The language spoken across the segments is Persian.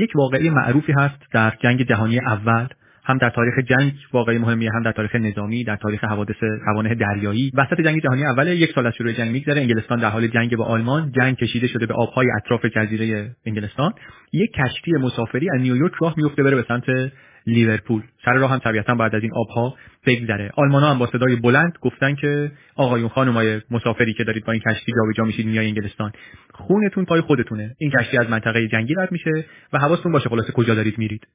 یک واقعی معروفی هست در جنگ جهانی اول هم در تاریخ جنگ واقعی مهمیه هم در تاریخ نظامی در تاریخ حوادث سوانح دریایی. وسط جنگ جهانی اول یک سال از شروع جنگ میگذره انگلستان در حال جنگ با آلمان جنگ کشیده شده به آبهای اطراف جزیره انگلستان. یک کشتی مسافری از نیویورک راه میفته بره به سمت لیورپول. سر راه هم طبیعتا بعد از این آبها بگذره. آلمان هم با صدای بلند گفتن که آقایون خانمای مسافری که دارید با این کشتی جابجا میشید میای انگلستان. خونتون پای خودتونه. این کشتی از منطقه جنگی رد میشه و حواستون باشه خلاصه کجا دارید میرید.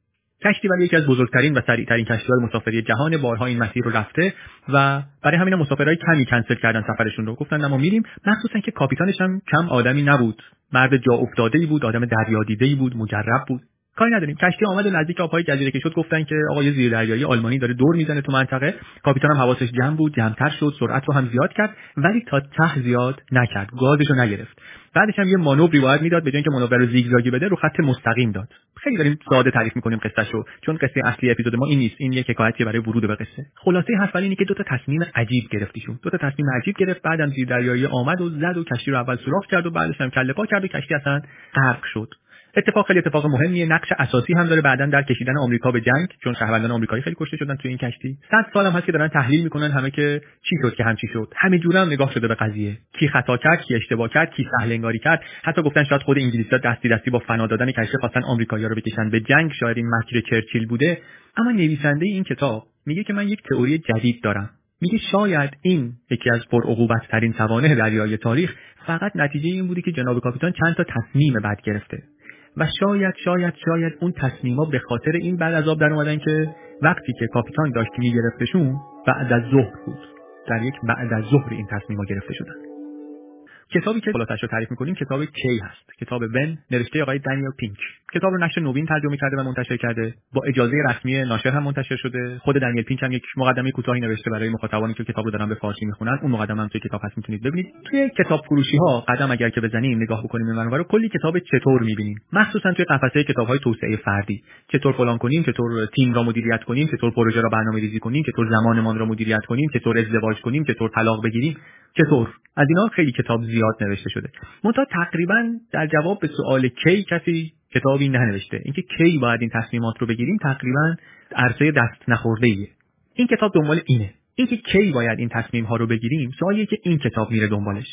کشتی ولی یکی از بزرگترین و سریعترین کشتیهای مسافری جهان بارها این مسیر رو رفته و برای همین مسافرهای کمی کنسل کردن سفرشون رو. گفتن ما میریم. مخصوصا که کاپیتانش هم کم آدمی نبود. مرد جا افتاده ای بود آدم دریا دیده بود مجرب بود. کاری نداریم. کشتی آمد و نزدیک آبهای جزیره که شد گفتن که آقا یه زیردریایی آلمانی داره دور می‌زنه تو منطقه. کاپیتان هم حواسش جمع بود جمعتر شد سرعت رو هم زیاد کرد ولی تا ته زیاد نکرد گازش رو نگرفت. بعدش هم یه مانوری باید می‌داد به اینکه مانور رو زیگزاگی بده رو خط مستقیم داد. خیلی داریم ساده تعریف می‌کنیم قصه رو چون قصه اصلی اپیزود ما این نیست. این یک حکایتی برای ورود به قصه. خلاصه حرف اینه که دو تا تصمیم عجیب گرفتیشون. دو تا تصمیم عجیب گرفت بعدم زیردریایی آمد و زد و کشتی رو اول سوراخ کرد و بعدش هم کله پا کرد و کشتی اصلا غرق شد. اتفاق خیلی اتفاق مهمیه. نقش اساسی هم داره بعدا در کشیدن آمریکا به جنگ چون شهروندان آمریکایی خیلی کشته شدن توی این کشتی. صد سال هم هست که دارن تحلیل می‌کنن همه که چی شد که همچی شد. همه جوره هم نگاه شده به قضیه. کی خطا کرد کی اشتباه کرد کی سهل انگاری کرد. حتی گفتن شاید خود انگلیسی‌ها دستی دستی با فنا دادن کشتی خواستن آمریکایی‌ها رو بکشن به جنگ. شاید این مکر چرچیل بوده. اما نویسنده این کتاب میگه که من یک تئوری جدید دارم. میگه شاید این یکی از پرعقوبت ترین سوانح دریای تاریخ فقط نتیجه این بودی که جناب کاپیتان چند تا تصمیم بد گرفته. و شاید شاید شاید اون تصمیما به خاطر این بعد از آب در اومدن که وقتی که کاپیتان داشت میگرفتشون بعد از ظهر بود. در یک بعد از ظهر این تصمیما گرفته شدن. کتابی که بالاترش رو تعریف می‌کنیم کتاب کی هست. کتاب ون نوشته آقای دنیل پینک. کتاب رو نشر نوین ترجمه کرده و منتشر کرده. با اجازه رسمی ناشر هم منتشر شده. خود دنیل پینک هم یک مقدمه کوتاهی نوشته برای مخاطبانی که کتاب رو دارن به فارسی می‌خونن. اون مقدمه هم توی کتاب هست می‌تونید ببینید. توی کتاب فروشی ها قدم اگر که بزنیم نگاه بکنیم این رو کلی کتاب چطور می‌بینیم؟ مخصوصا توی قفسه کتاب های توسعه فردی. چطور فلان کنیم چطور تیم را مدیریت کنیم چطور پروژه را برنامه‌ریزی کنیم چطور زمانمان را مدیریت کنیم چطور ازدواج کنیم چطور طلاق بگیریم. چطور؟ از اینا خیلی کتاب زیاد نوشته شده. منتها تقریبا در جواب به سوال کی کسی کتابی ننوشته. اینکه کی باید این تصمیمات رو بگیریم تقریبا عرصه دست نخورده ایه این کتاب دنبال اینه. اینکه کی باید این تصمیم ها رو بگیریم سوالیه که این کتاب میره دنبالش.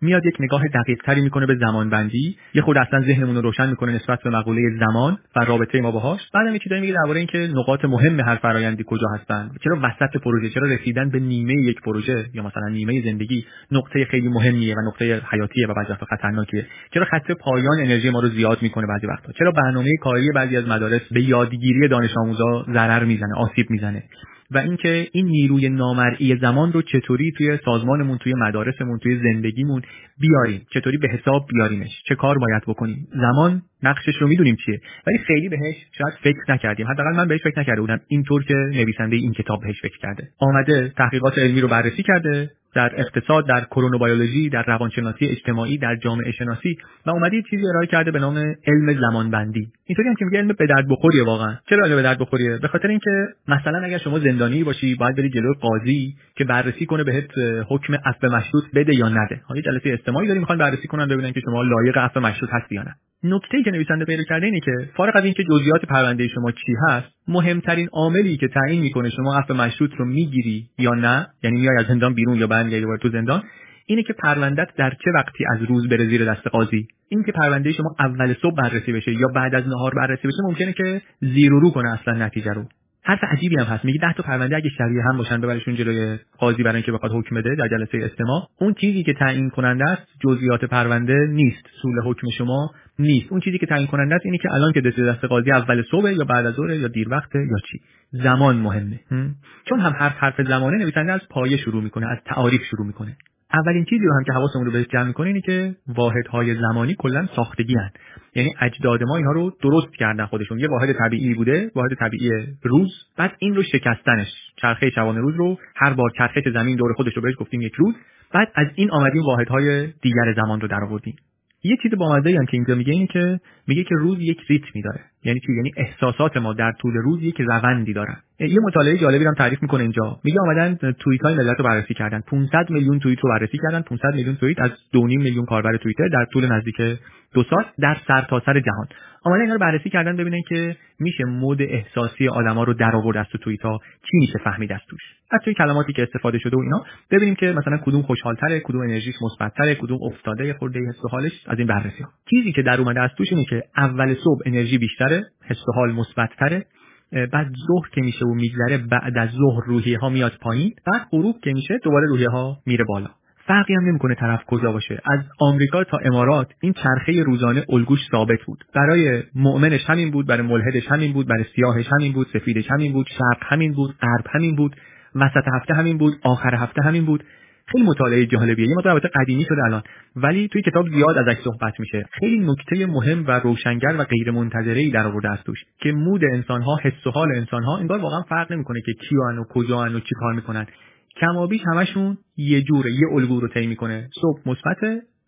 میاد یک نگاه دقیق تری می‌کنه به زمان بندی یه خود اصلا ذهنمون رو روشن می‌کنه نسبت به مقوله زمان و رابطه ما باهاش بعدم یه چیزایی میگه درباره اینکه نقاط مهم هر فرایندی کجا هستن. چرا وسط پروژه چرا رسیدن به نیمه یک پروژه یا مثلا نیمه زندگی نقطه خیلی مهمیه و نقطه حیاتیه و بعضی خطرناکیه؟ چرا خط پایان انرژی ما رو زیاد می‌کنه بعضی وقتا؟ چرا برنامه کاری بعضی از مدارس به یادگیری دانش آموزا ضرر می‌زنه آسیب می‌زنه؟ و اینکه این نیروی نامرئی زمان رو چطوری توی سازمانمون توی مدارسمون توی زندگیمون بیاریم چطوری به حساب بیاریمش چه کار باید بکنیم. زمان نقشش رو می‌دونیم چیه ولی خیلی بهش شاید فکر نکردیم. حداقل من بهش فکر نکرده بودم. اینطور که نویسنده این کتاب بهش فکر کرده. آمده تحقیقات علمی رو بررسی کرده در اقتصاد در کرونوبیولوژی در روانشناسی اجتماعی در جامعه شناسی و اومده چیزی ارائه کرده به نام علم زمانبندی. اینطوری هم که میگه به درد بخوریه واقعا. چرا علم به درد بخوریه؟ به خاطر اینکه مثلا اگر شما زندانی باشی باید بری جلوی قاضی که بررسی کنه بهت حکم عفو مشروط بده یا نده. حالا جلسه استماعی داریم می‌خوان بررسی کنن ببینن که شما لایق عفو مشروط هستی یا نه. نکته که نویسنده پیدا کرده اینه که فارغ از اینکه جزئیات پرونده شما چی هست مهمترین عاملی که تعیین می‌کنه شما عفو مشروط رو می‌گیری یا نه یعنی میای از زندان بیرون یا برمیگردی تو زندان اینه که پروندت در چه وقتی از روز بره زیر دست قاضی؟ این که پرونده شما اول صبح بررسی بشه یا بعد از نهار بررسی بشه ممکنه که زیر و رو کنه اصلا نتیجه رو. حرف عجیبی هم هست. میگه 10 تا پرونده اگه شبیه هم باشن ببرشون جلوی قاضی برای اینکه بخواد حکم بده در جلسه استماع. اون چیزی که تعیین کننده است جزئیات پرونده نیست. سول حکم شما نیست. اون چیزی که تعیین کننده است اینه که الان که دست دست قاضی اول صبح یا بعد از ظهر یا دیر وقته یا چی. زمان مهمه. چون هم حرف حرف زمانه نویسنده از پایه شروع می‌کنه از تعاریف شروع می‌کنه. اولین چیزی رو هم که حواسمون رو بهش جمع می‌کنه اینه که واحدهای زمانی کلا ساختگی هن. یعنی اجداد ما اینها رو درست کردن خودشون. یه واحد طبیعی بوده واحد طبیعی روز بعد این رو شکستنش. چرخه شبانه روز رو هر بار چرخش زمین دور خودش رو بهش گفتیم یک روز بعد از این آمدیم واحدهای دیگر زمان رو درآوردیم. یه چیز بامزه هم که اینجا میگه اینه که میگه که روز یک ریتمی داره یعنی چی؟ یعنی احساسات ما در طول روز یک روندی دارن. یه مطالعه جالبی هم تعریف می‌کنه اینجا. میگه آمدن توییت های ملت رو بررسی کردن. 500 میلیون توییت رو بررسی کردن. 500 میلیون توییت از 2.5 میلیون کاربر توییتر در طول نزدیک دو سال در سرتاسر سر جهان. آمدن اینا رو بررسی کردن ببینن که میشه مود احساسی آدما رو در آورد از تو توییت ها چی میشه فهمید از توش؟ از توی کلماتی که استفاده شده و اینا. ببینیم که مثلا کدوم خوشحالتره کدوم انرژیش مثبتتره کدوم افتاده خورده حس حالش. از این بررسی ها. چیزی که در اومده از توش اینه که اول صبح انرژی بیشتره حس و حال مثبتتره. بعد ظهر که میشه و میگذره بعد از ظهر روحیه ها میاد پایین. بعد غروب که میشه دوباره روحیه ها میره بالا. فرقی هم نمی‌کنه طرف کجا باشه. از آمریکا تا امارات این چرخه روزانه الگوش ثابت بود. برای مؤمنش همین بود برای ملحدش همین بود برای سیاهش همین بود سفیدش همین بود شرق همین بود غرب همین بود وسط هفته همین بود آخر هفته همین بود. خیلی مطالعه جالبیه. یه مطالعه قدیمی شده الان. ولی توی کتاب زیاد ازش صحبت میشه. خیلی نکته مهم و روشنگر و غیر منتظره ای در آورده است توش. که مود انسان ها حس و حال انسان ها انگار واقعا فرق نمی‌کنه که کیان و کجا و چی کار می‌کنن. کمابیش همشون یه جوره یه الگو رو طی می‌کنه. صبح مثبت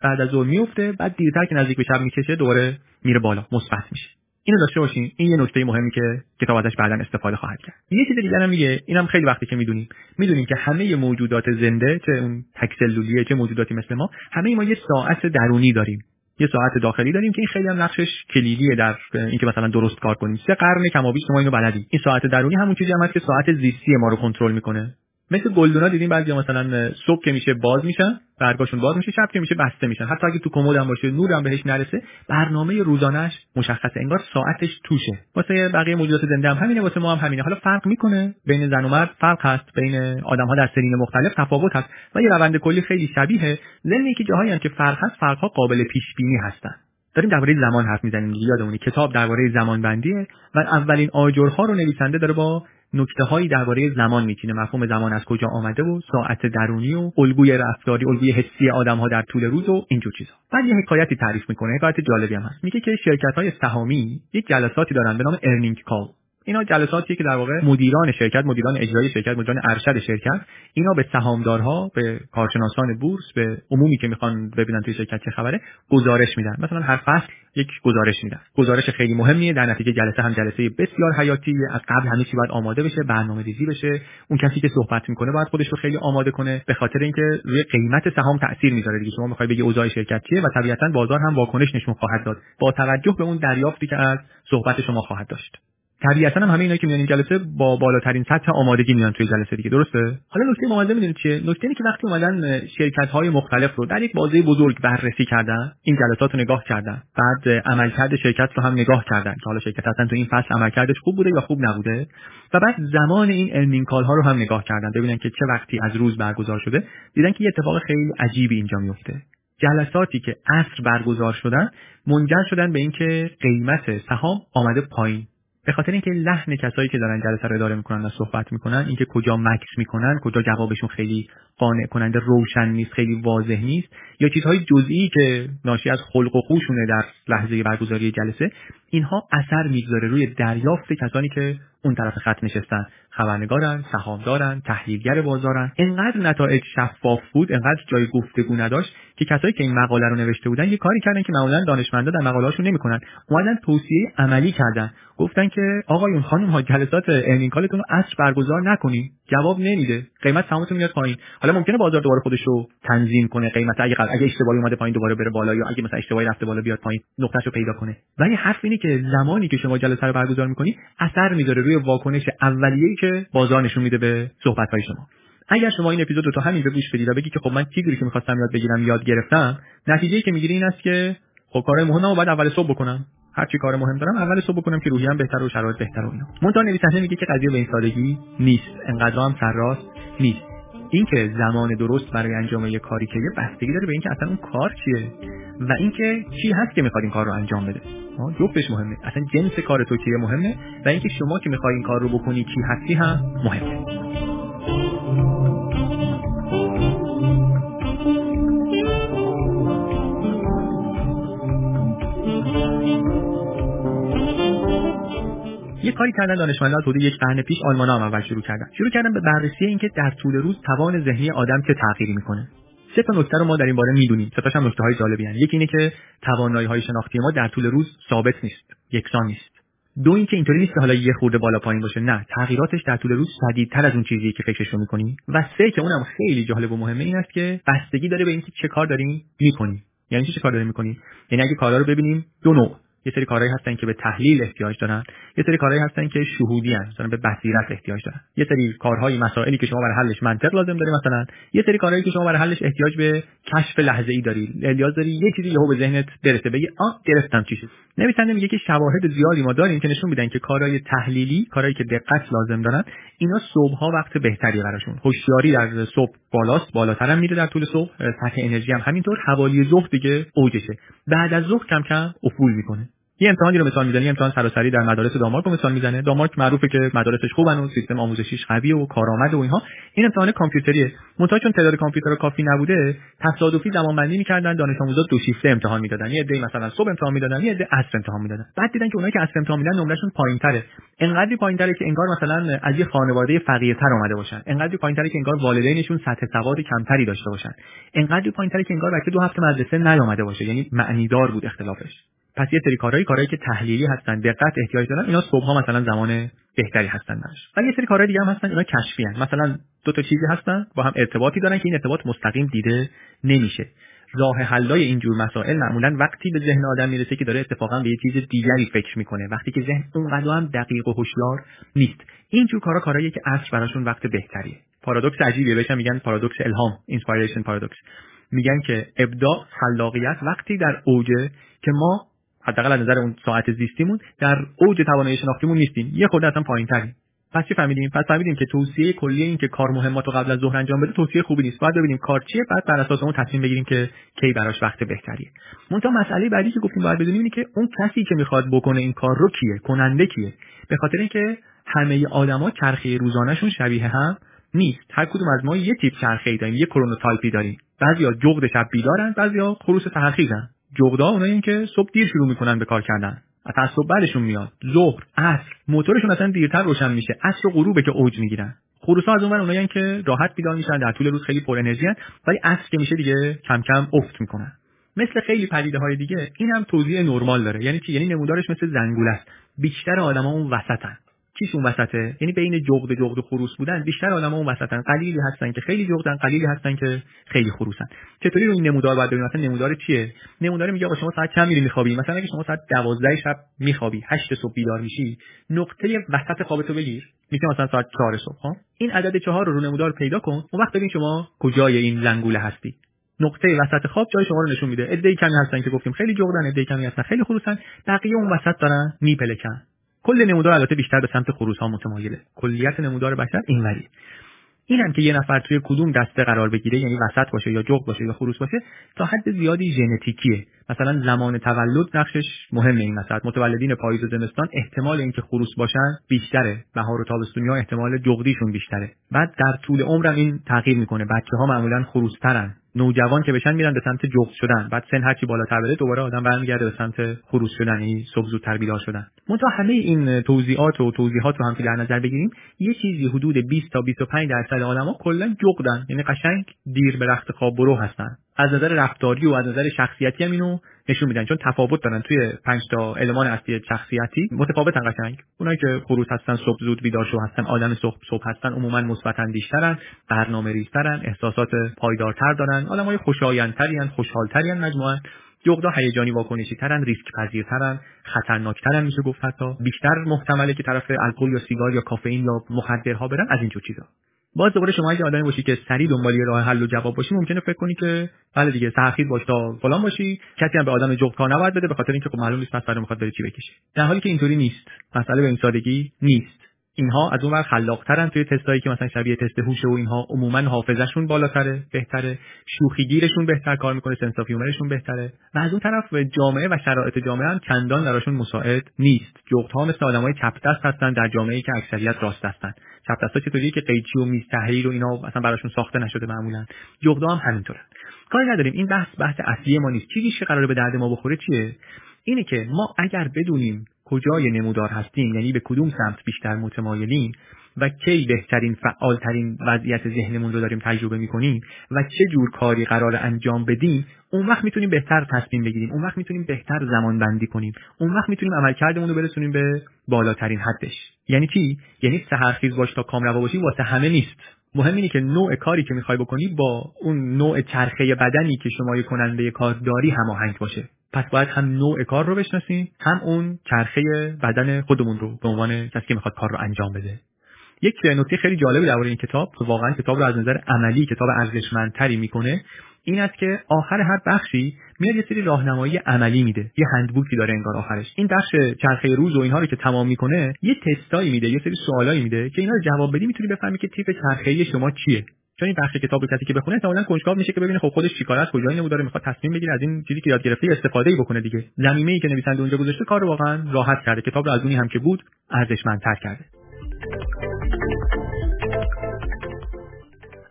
بعد از ظهر میفته بعد دیرتر که نزدیک به شب می‌کشه دوباره میره بالا. مثبت میشه. اینو داشته باشین. این یه نکته مهمی که کتاب ازش بعدا استفاده خواهد کرد. یه چیز دیگه هم میگه اینم خیلی وقتی که می‌دونیم. می‌دونیم که همه موجودات زنده چه اون تکسلولیه چه موجوداتی مثل ما همه ما یه ساعت درونی داریم. یه ساعت داخلی داریم که این خیلی هم نقشش کلیدیه در اینکه مثلا درست کار کنیم. سه قرن کمابیش شما اینو بلدید این ساعت درونی همون چیزی هم هست که ساعت زیستی ما رو کنترل می‌کنه. مثل گلدونا دیدیم بعضی مثلا صبح که میشه باز میشن برگاشون باز میشه شب که میشه بسته میشن. حتی اگه تو کمد هم باشه نور هم بهش نرسه برنامه روزانهش مشخصه. انگار ساعتش توشه. واسه بقیه موجودات زنده هم همینه واسه ما هم همینه. حالا فرق می‌کنه بین زن و مرد فرق هست بین آدم ها در سنین مختلف تفاوت هست. و یه روند کلی خیلی شبیه. ضمن که جاهایی هم که فرق هست فرق ها قابل پیش بینی هستن. داریم درباره زمان حرف می‌زنیم یادمونی کتاب درباره زمان بندیه و اولین آجرها رو نویسنده داره با نکته هایی درباره زمان میچینه. مفهوم زمان از کجا آمده و ساعت درونی و الگوی رفتاری الگوی حسی آدم ها در طول روز و اینجور چیزا. بعد یه حکایتی تعریف می‌کنه حکایت جالبی هم هست. میگه که شرکت های سهامی یک جلساتی دارن به نام ارنینگ کال. اینا جلساتیه که در واقع مدیران شرکت مدیران اجرایی شرکت مدیران ارشد شرکت اینا به سهامدارها به کارشناسان بورس به عمومی که می‌خوان ببینن توی شرکت چه خبره گزارش میدن. مثلا هر فصل یک گزارش میدن. گزارش خیلی مهمیه. در نتیجه جلسه هم جلسه بسیار حیاتی. از قبل همه چی باید آماده بشه برنامه ریزی بشه. اون کسی که صحبت می‌کنه باید خودش رو خیلی آماده کنه. به خاطر اینکه روی قیمت سهام تاثیر می‌ذاره دیگه. شما می‌خوای بگی اوضاع شرکت چیه و طبیعتا بازار هم واکنش نشون خواهد داد. با توجه به اون دریافتی که از صحبت شما خواهد داشت. طبیعتا هم همه اینا که میان این جلسه با بالاترین سطح آمادگی میان توی جلسه دیگه. درسته؟ حالا نکته مهمه می‌دونید چیه؟ نکته اینه که وقتی اومدن شرکت های مختلف رو در یک بازه بزرگ بررسی کردن این جلسات رو نگاه کردن بعد عملکرد شرکت رو هم نگاه کردن که حالا شرکت اصلا تو این فصل عملکردش خوب بوده یا خوب نبوده و بعد زمان این ارنینگ کال ها رو هم نگاه کردن ببینن که چه وقتی از روز برگزار شده دیدن که یه اتفاق خیلی عجیبی اینجا میفته جلساتی که عصر برگزار شدن منجر شدن به اینکه قیمت سهام آمده پایین. به خاطر اینکه لحن کسایی که دارن جلسه رو اداره می‌کنن و صحبت می‌کنن اینکه کجا مکس می‌کنن کجا جوابشون خیلی قانع کننده روشن نیست خیلی واضح نیست یا چیزهای جزئی که ناشی از خلق و خوشونه در لحظه برگزاری جلسه اینها اثر می‌گذاره روی دریافت کسانی که اون طرف خط نشستن. خبرنگارن سهامدارن تحلیلگر بازارن. انقدر نتایج شفاف بود انقدر جای گفتگو نداشت که کسایی که این مقاله رو نوشته بودن یه کاری کردن که معمولا دانشمندا در مقاله‌هاشون نمی‌کنن. اومدن توصیه عملی کردن. گفتن که آقایون خانم ها جلسات ارنینگ کالتون رو عصر برگزار نکنین. جواب نمیده. قیمت سهامتون میاد پایین. حالا ممکنه بازار دوباره خودش رو تنظیم کنه. قیمت اگه اگه اشتباهی اومده پایین دوباره بره بالا یا اگه مثلا اشتباهی رفته بالا بیاد پایین نقطهش رو پیدا کنه. ولی حرف اینه که زمانی که شما جلسه رو برگزار می‌کنی اثر می‌ذاره روی واکنش اولیه‌ای که بازار نشون میده به صحبت‌های شما. اگر شما این اپیزود رو تا همین به گوش بدید و بگی که خب من چیزی که می‌خواستم یاد بگیرم یاد گرفتم نتیجه که می‌گیری این است که خب کارهای مهمم باید اول صبح بکنم. هر چی کار مهم دارم اول صبح بکنم که روحیم بهتر و شرایط بهتر و اینا. منتها نویسنده میگه که قضیه به این سادگی نیست. انقدر هم سرراست نیست. اینکه زمان درست برای انجام یک کاری که یه بستگی داره به اینکه اصلا اون کار چیه و اینکه چی هست که می‌خواد این کار رو انجام بده. جفتش مهمه. اصلا جنس کار تو چیه مهمه؟ و اینکه شما که می‌خوای این کار رو بکنی چی هستی هم مهمه. یه کاری کردن دانشمندان حدود یک قرن پیش آلمان هم اول شروع کردن. شروع کردن به بررسی اینکه در طول روز توان ذهنی آدم چه تغییری می‌کنه. سه تا نکته رو ما در این باره می‌دونیم. سه هم نکته های جالبی هستند یکی اینه که توانایی های شناختی ما در طول روز ثابت نیست. یکسان نیست. دو اینکه اینطوری نیست که حالا یه خورده بالا پایین باشه. نه تغییراتش در طول روز شدیدتر از اون چیزی که فکرش رو می‌کنی و سه که اونم خیلی جالب و مهمه این است که بستگی داره به اینکه چه کار داریم می‌کنی یعنی چه کار داریم می‌کنی یعنی اگه کارا رو ببینیم دو نوع. یه سری کارهایی هستن که به تحلیل احتیاج دارن. یه سری کارهایی هستن که شهودی هستن مثلا به بصیرت احتیاج دارن. یه سری کارهای مسائلی که شما برای حلش منطق لازم داری مثلا. یه سری کارهایی که شما برای حلش احتیاج به کشف لحظه ای داری. نیاز داری یه چیزی یهو به ذهنت برسه بگی آ گرفتم چی شد نویسنده میگه که شواهد زیادی ما داریم که نشون میدن که کارهای تحلیلی کارهایی که دقت لازم دارن اینا صبح ها وقت بهتری براشون. هوشیاری در صبح بالاست بالاتر هم میره در طول صبح. سطح انرژی هم همینطور. حوالی ظهر دیگه اوجشه. بعد از ظهر کم کم افول می‌کنه. یه امتحانی رو مثال می‌زنه امتحان سراسری در مدارس دانمارک رو مثال می‌زنه. دانمارک معروفه که مدارسش خوبن و سیستم آموزشیش قویه و کارآمد و اینها. این امتحان کامپیوتریه. منتها چون تعداد کامپیوتر کافی نبوده تصادفی زمانبندی می‌کردن دانش آموزا دو شیفته امتحان می‌دادن. یه عده مثلا صبح امتحان می‌دادن یه عده عصر امتحان می‌دادن. بعد دیدن که اونایی که عصر امتحان میدن نمرهشون پایینتره. انقدری پایینتره که انگار مثلا از یه خانواده فقیرتر اومده باشن. انقدری پایینتره که انگار والدینشون سطح سواد کمتری داشته باشن. انقدری پایینتره که انگار بچه دو هفته مدرسه نیومده باشه. یعنی معنیدار بود اختلافش. پس یه سری کارهایی کارهایی که تحلیلی هستن دقت احتیاج دارن اینا صبح ها مثلا زمان بهتری هستن درش ولی یه سری کارهای دیگه هم هستن اینا کشفی هستن. مثلا دو تا چیزی هستن با هم ارتباطی دارن که این ارتباط مستقیم دیده نمیشه. راه حلای اینجور مسائل معمولا وقتی به ذهن آدم می‌رسه که داره اتفاقا به یه چیز دیگری فکر می‌کنه وقتی که ذهن اونقدر هم دقیق و هوشیار نیست. اینجور کارا کارهایی که عصر براشون وقت بهتریه. پارادوکس عجیبیه بهش میگن پارادوکس الهام inspiration paradox میگن که ابداع خلاقیت وقتی در اوجه که ما حداقل از نظر اون ساعت زیستیمون در اوج توانایی شناختیمون نیستیم. یه خورده اصلا پایینتریم. پس چی فهمیدیم؟ پس فهمیدیم که توصیه کلی این که کار مهمات رو قبل از ظهر انجام بده توصیه خوبی نیست. باید ببینیم کار چیه بعد بر اساس اون تصمیم بگیریم که کی براش وقت بهتریه. منتها مسئله بعدی که گفتیم باید بدونیم اینه که اون کسی که می‌خواد بکنه این کار رو کیه؟ کننده کیه؟ به خاطر اینکه همه آدما چرخه روزانهشون شبیه هم نیست. هر کدوم از ما یه تیپ چرخه ای داریم یه کرونوتایپی داریم. بعضیا جغد شب بیدارن بعضیا خروس سحرخیزن جغدا اونایی که صبح دیر شروع می‌کنن به کار کردن. از صبح بعدشون میاد. ظهر عصر موتورشون اصلا دیرتر روشن میشه. عصر و غروبه که اوج می‌گیرن. خروسا از اونور اونایی که راحت بیدار میشن در طول روز خیلی پر انرژی ولی عصر که میشه دیگه کم کم افت می‌کنن. مثل خیلی پدیده های دیگه این هم توضیح نرمال داره. یعنی چی؟ یعنی نمودارش مثل زنگوله است. بیشتر آدما اون وسطن. چیش اون وسطه؟ یعنی بین جغد جغد و خروس بودن بیشتر آدم اون وسطن. قلیلی هستن که خیلی جغدن قلیلی هستن که خیلی خروسن. چطوری رو این نمودار باید ببینیم؟ مثلا نمودار چیه؟ نمودار میگه آقا شما ساعت چند میری میخوابی؟ مثلا اگه شما ساعت 12 شب میخوابی 8 صبح بیدار میشی نقطه وسط خوابتو بگیر. میشه مثلا ساعت 4 صبح ها این عدد 4 رو رو نمودار پیدا کن. اون وقت ببین شما کجای این زنگوله هستی. نقطه وسط خواب جای شما رو نشون میده. عده کمی هستن که گفتیم خیلی جغدن عده کمی هستن خیلی خروسن. بقیه اون وسط دارن میپلکن. کل نمودار البته بیشتر به سمت خروس ها متمایله. کلیت نمودار بشر اینوری. اینم که یه نفر توی کدوم دسته قرار بگیره یعنی وسط باشه یا جغ باشه یا خروس باشه تا حد زیادی ژنتیکیه. مثلا زمان تولد نقشش مهمه این مثلا متولدین پاییز و زمستان احتمال اینکه خروس باشن بیشتره. بهار و تابستونی احتمال جغدیشون بیشتره. بعد در طول عمرم این تغییر می‌کنه. بچه ها معمولا خروسترن. نوجوان که بشن میرن به سمت جغد شدن. بعد سن هرچی بالاتر بره دوباره آدم برمیگرده به سمت خروس شدن یعنی صبح زودتر بیدار شدن. منتها همه این توضیحات و توضیحات رو هم که در نظر بگیریم یه چیزی حدود 20 تا 25 درصد آدما کلا جغدن. یعنی قشنگ دیر به رخت خواب برو هستن. از نظر رفتاری و از نظر شخصیتی هم اینو نشون میدن. چون تفاوت دارن توی پنج تا المان اصلی شخصیتی. متفاوتن قشنگ. اونایی که خروس هستن صبح زود بیدار شو هستن آدم صبح صبح هستن عموما مثبت اندیشترن برنامه ریزترن احساسات پایدارتر دارن آدمای خوشایندترین خوشحالترین مجموعه. جغدا هیجانی واکنشی ترن ریسک پذیرترن خطرناکترن میشه گفت حتی. بیشتر محتمله که طرف الکل یا سیگار یا کافئین یا مخدرها برن از اینجور چیزا. باز دوباره شما اگه آدمی باشی که سریع دنبال راه حل و جواب باشی ممکنه فکر کنی که بله دیگه سرخید باش تا فلان باشی کسی هم به آدم جغد کار نباید بده به خاطر اینکه خب معلوم نیست مسئله می‌خواد بره چی بکشه. در حالی که اینطوری نیست. مسئله به این سادگی نیست. اینها از اون ور خلاقترن توی تستایی که مثلا شبیه تست هوش و اینها عموما حافظشون بالاتره بهتره. شوخیگیرشون بهتر کار می‌کنه سنس بهتره. و از اون طرف جامعه و شرایط جامعه هم چندان دراشون مساعد نیست. جغدها مثل آدمای چپ دست هستن در جامعه که اکثریت راست هستن. چپ دستا چطوریه که قیچی و میز تحریر و اینا اصلا براشون ساخته نشده معمولا. جغدا هم همینطورن. کاری نداریم. این بحث بحث اصلی ما نیست. چیزی که قراره به درد ما بخوره چیه؟ اینه که ما اگر بدونیم کجای نمودار هستیم یعنی به کدوم سمت بیشتر متمایلیم و کی بهترین فعالترین وضعیت ذهنمون رو داریم تجربه می‌کنیم و چه جور کاری قرار انجام بدیم اون وقت می‌تونیم بهتر تصمیم بگیریم اون وقت می‌تونیم بهتر زمان بندی کنیم اون وقت می‌تونیم عملکردمون رو برسونیم به بالاترین حدش. یعنی چی؟ یعنی سحرخیز باش تا کامروا باشی واسه همه نیست. مهم اینه که نوع کاری که می‌خوای بکنی با اون نوع چرخه بدنی که شما کننده کار داری هماهنگ باشه. پس باید هم نوع کار رو بشناسیم هم اون چرخه بدن خودمون رو به عنوان کسی که می‌خواد کار رو انجام بده. یک نکته خیلی جالبی درباره این کتاب که واقعا کتاب رو از نظر عملی کتاب ارزشمندتری می‌کنه این است که آخر هر بخشی میاد یه سری راهنمایی عملی میده یه هندبوکی داره انگار آخرش. این بخش چرخه روز و اینها رو که تمام می‌کنه یه تستایی میده یه سری سوالایی میده که اینا رو جواب بدی می‌تونی بفهمی که تیپ چرخه شما چیه. چون این بخش کتاب رو کسی که بخونه احتمالاً کنجکاو میشه که ببینه خب خودش چیکار است کجای نمو داره می‌خواد تصمیم بگیره از این چیزی که یاد گرفته استفاده ای بکنه دیگه. زمینه ای که نویسنده اونجا گذاشته کار واقعا راحت کرده. کتاب رو از اونی هم که بود ارزشمندتر کرده.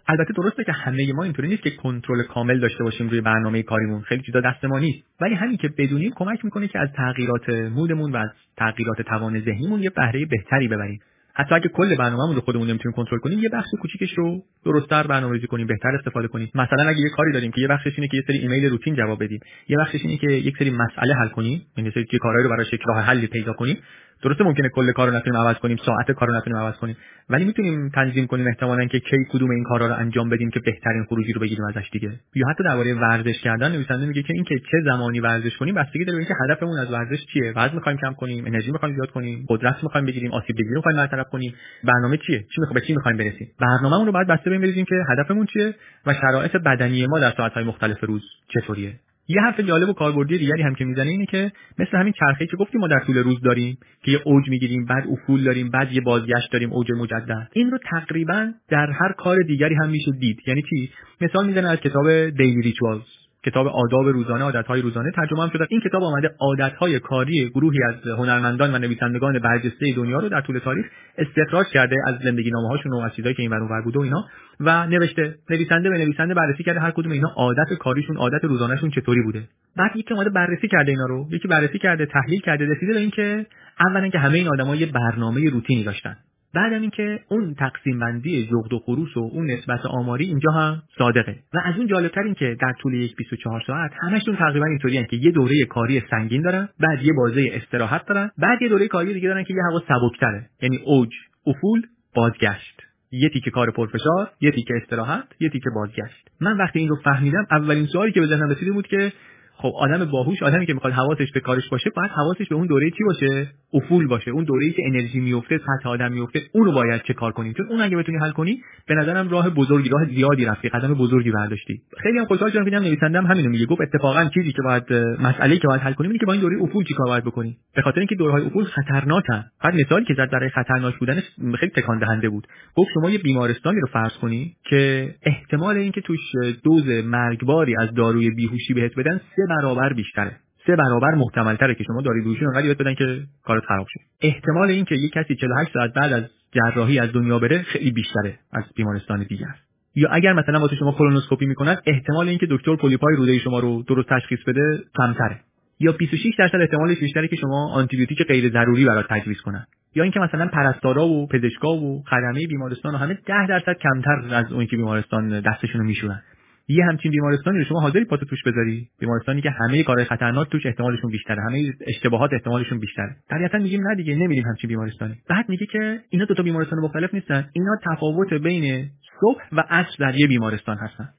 البته درسته که همه ما اینطوری نیست که کنترل کامل داشته باشیم روی برنامه کاریمون. خیلی چیزا دست ما نیست. ولی همین که بدونیم کمک می‌کنه که از تغییرات مودمون و از تغییرات توان ذهنیمون یه بهره بهتری ببریم. حتی اگه کل برنامه‌مون رو خودمون نمی‌تونیم کنترل کنیم یه بخش کوچیکش رو درستتر برنامه‌ریزی کنیم بهتر استفاده کنیم. مثلا اگه یه کاری داریم که یه بخشش اینه که یه سری ایمیل روتین جواب بدیم یه بخشش اینه که یک سری مسئله حل کنیم یعنی سری کارهایی رو براش یک راه حلی پیدا کنیم. درسته ممکنه کل کار رو نتونیم عوض کنیم ساعت کار رو نتونیم عوض کنیم ولی می‌تونیم تنظیم کنیم احتمالا که کی کدوم این کارا رو انجام بدیم که بهترین خروجی رو بگیریم ازش دیگه. یا حتی درباره ورزش کردن نویسنده میگه که اینکه چه زمانی ورزش کنیم بستگی داره اینکه هدفمون از ورزش چیه؟ وزن می‌خوایم کم کنیم انرژی می‌خوایم زیاد کنیم قدرت می‌خوایم بگیریم آسیب پذیری می‌خوایم برطرف کنیم. برنامه چیه؟ چی می‌خوایم به چی می‌خوایم برسیم؟ برنامه‌مون رو باید بسته ببینیم که هدفمون چیه و شرایط بدنی ما در ساعت‌های مختلف روز چطوریه. یه حرف جالب و کاربردی دیگری هم که می‌زنه اینه که مثل همین چرخه‌ای که گفتیم ما در طول روز داریم که یه اوج می‌گیریم بعد افول داریم بعد یه بازگشت داریم اوج مجدد. این رو تقریبا در هر کار دیگری هم میشه دید. یعنی چی؟ مثال می‌زنه از کتاب دیلی ریچوالز کتاب آداب روزانه عادتهای روزانه ترجمه هم شده. این کتاب آمده عادتهای کاری گروهی از هنرمندان و نویسندگان برجسته دنیا رو در طول تاریخ استخراج کرده از زندگی نامه هاشون و از چیزایی که این ور بوده و اینا. و نوشته نویسنده به نویسنده بررسی کرده هر کدوم اینا عادت کاریشون عادت روزانهشون چطوری بوده. بعد یکی اومده بررسی کرده اینا رو یکی بررسی کرده تحلیل کرده رسیده به اینکه اولا که همه این آدم‌ها یه برنامه روتینی داشتن. بعدم اینکه اون تقسیم بندی جغد و خروس و اون نسبت آماری اینجا هم صادقه. و از اون جالبتر این که در طول یک 24 ساعت همشون تقریبا اینطوری که یه دوره کاری سنگین دارن بعد یه بازه استراحت دارن بعد یه دوره کاری دیگه دارن که یه هوا سبکتره. یعنی اوج افول بازگشت. یه تیکه کار پرفشار یه تیکه استراحت یه تیکه بازگشت. من وقتی این رو فهمیدم اولین سوالی که به ذهنم رسید بود که خب آدم باهوش آدمی که می‌خواد حواسش به کارش باشه باید حواسش به اون دوره چی باشه؟ افول باشه. اون دوره‌ای که انرژی میفته سطح آدم میفته اون رو باید چه کار کنیم چون اون اگه بتونی حل کنی به نظرم راه بزرگی راه زیادی رفتی قدم بزرگی برداشتی. خیلی هم خوشحال شدم دیدم نویسندم همینو میگه. گفت اتفاقا چیزی که باید مسئله که باید حل کنیم اینه که با این دوره افول چیکار باید بکنی؟ به خاطر اینکه دورهای افول خطرناکن. بعد مثالی که زد برای خطرناک بودنش خیلی تکان دهنده بود. گفت شما یه بیمارستانی رو فرض کنی که احتمال اینکه توش دوز مرگباری از داروی بیهوشی بهت بدن سه برابر بیشتره. سه برابر محتمل تره که شما داری روشون انقدر یاد بدن که کارت خراب شه. احتمال اینکه یک کسی 48 ساعت بعد از جراحی از دنیا بره خیلی بیشتره از بیمارستان دیگر. یا اگر مثلا واسه شما کولونوسکوپی می‌کنن احتمال اینکه دکتر پولیپای روده شما رو درست تشخیص بده کمتره. یا 26 درصد احتمالش بیشتره که شما آنتیبیوتیک غیر ضروری برات تجویز کنن. یا اینکه مثلا پرستارا و پزشکا و خدمه بیمارستان و همه 10 درصد کمتر از اون که بیمارستان دستشون رو میشورن. یه همچین بیمارستانی رو شما حاضری پاتو توش بذاری. بیمارستانی که همه کارهای خطرناک توش احتمالشون بیشتره همه اشتباهات احتمالشون بیشتره. طبیعتا میگیم نه دیگه نمیریم همچین بیمارستانی. بعد میگه که اینا دو تا بیمارستان مختلف نیستن. اینا تفاوت بین صبح و عصر در یه بیمارستان هستن.